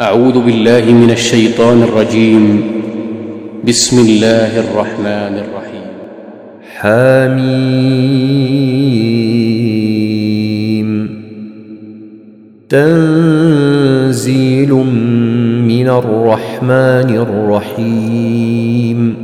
أعوذ بالله من الشيطان الرجيم. بسم الله الرحمن الرحيم. حميم. تنزيل من الرحمن الرحيم.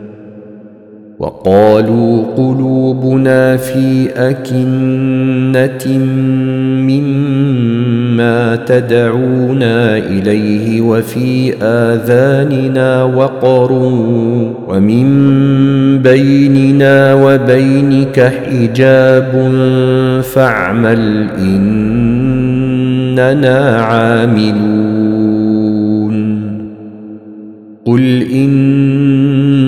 وقالوا قلوبنا في أكنة مما تدعونا إليه وفي آذاننا وقر ومن بيننا وبينك حجاب فاعمل إننا عاملون قل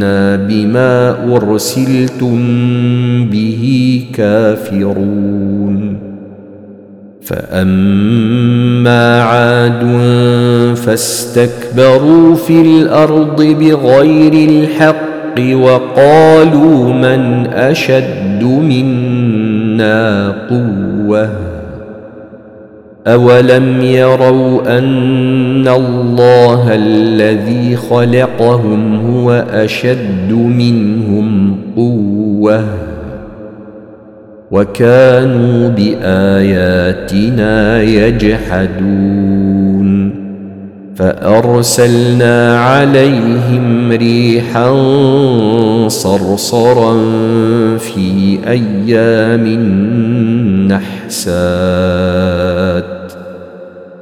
فانا بما أرسلتم به كافرون. فأما عاد فاستكبروا في الأرض بغير الحق وقالوا من أشد منا قوة. اولم يروا ان الله الذي خلقهم هو اشد منهم قوه وكانوا باياتنا يجحدون فارسلنا عليهم ريحا صرصرا في أيام نحسات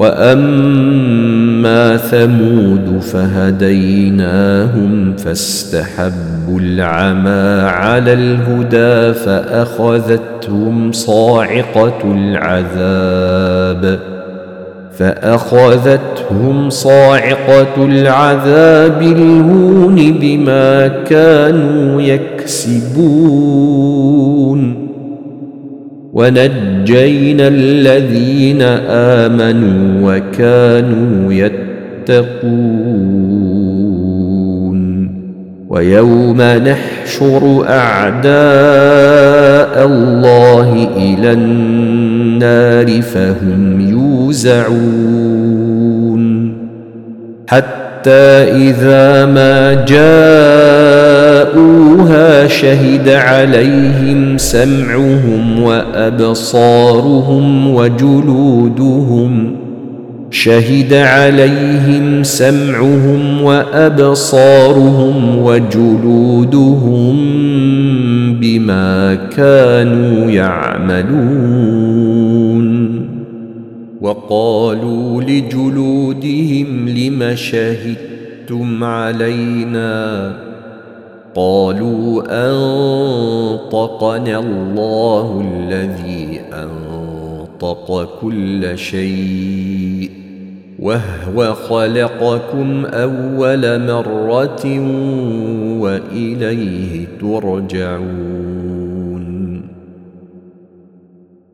واما ثمود فهديناهم فاستحبوا العمى على الهدى فاخذتهم صاعقه العذاب فاخذتهم صاعقه العذاب الهون بما كانوا يكسبون ونجينا الذين آمنوا وكانوا يتقون ويوم نحشر أعداء الله إلى النار فهم يوزعون حتى إذا ما جاءوها شهد عليهم سمعهم وأبصارهم وجلودهم. شهد عليهم سمعهم وأبصارهم وجلودهم بما كانوا يعملون. وقالوا لجلودهم لم شهدتم علينا؟ قالوا أنطقنا الله الذي أنطق كل شيء وهو خلقكم أول مرة وإليه ترجعون.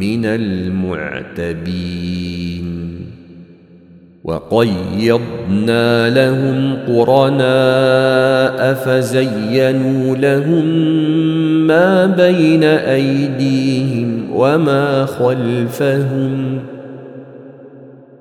من المعتبين وقيضنا لهم قرناء فزينوا لهم ما بين أيديهم وما خلفهم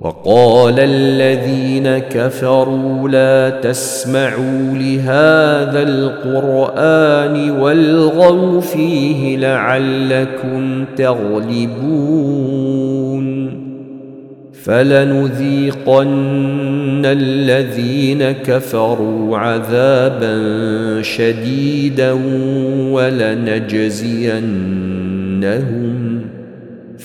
وقال الذين كفروا لا تسمعوا لهذا القرآن والغوا فيه لعلكم تغلبون فلنذيقن الذين كفروا عذابا شديدا ولنجزينهم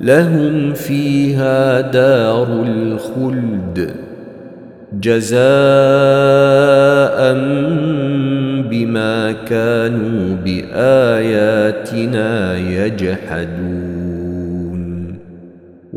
لهم فيها دار الخلد جزاء بما كانوا بآياتنا يجحدون.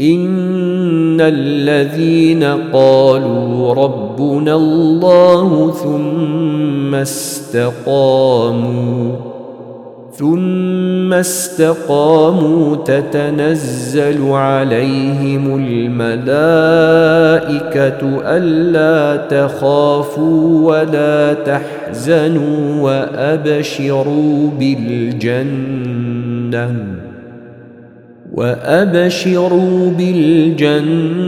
ان الذين قالوا ربنا الله ثم استقاموا ثم استقاموا تتنزل عليهم الملائكه الا تخافوا ولا تحزنوا وابشروا بالجنه وأبشروا بالجنة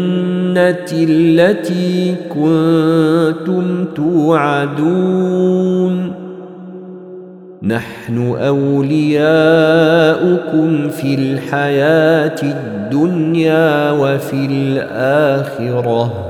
التي كنتم توعدون. نحن أولياؤكم في الحياة الدنيا وفي الآخرة.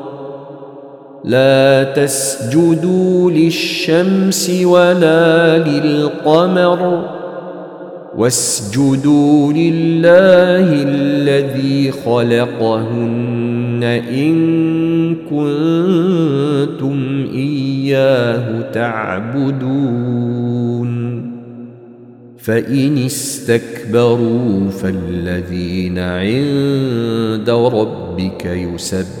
لا تسجدوا للشمس ولا للقمر واسجدوا لله الذي خلقهن إن كنتم إياه تعبدون. فإن استكبروا فالذين عند ربك يسبحون.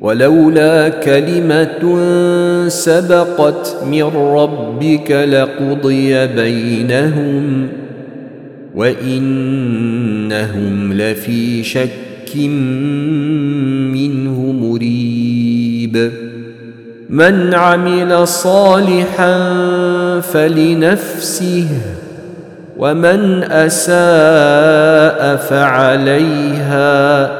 ولولا كلمة سبقت من ربك لقضي بينهم وإنهم لفي شك منه مريب. من عمل صالحا فلنفسه ومن أساء فعليها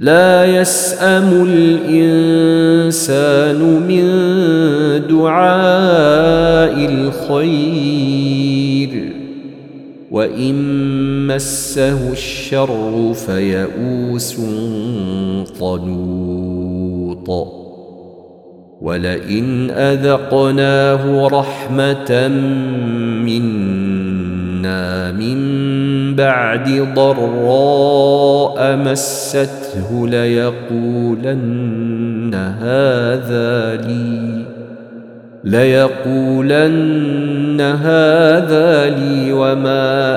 لا يسأم الإنسان من دعاء الخير وإن مسه الشر فيئوس قنوط ولئن أذقناه رحمة منا من بعد ضراء مسته ليقولن هذا لي ليقولن هذا لي وما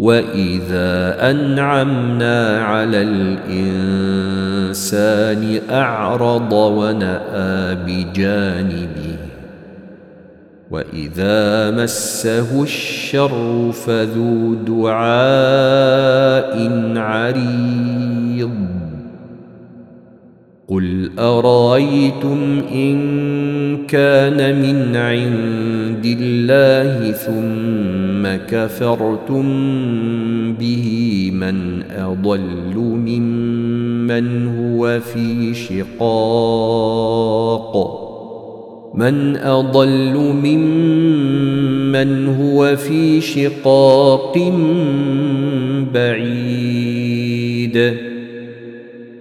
واذا انعمنا على الانسان اعرض وناى بجانبه واذا مسه الشر فذو دعاء عريض قل ارايتم ان كان من عند الله ثم كفرتم به من اضل ممن هو في شقاق من اضل ممن هو في شقاق بعيد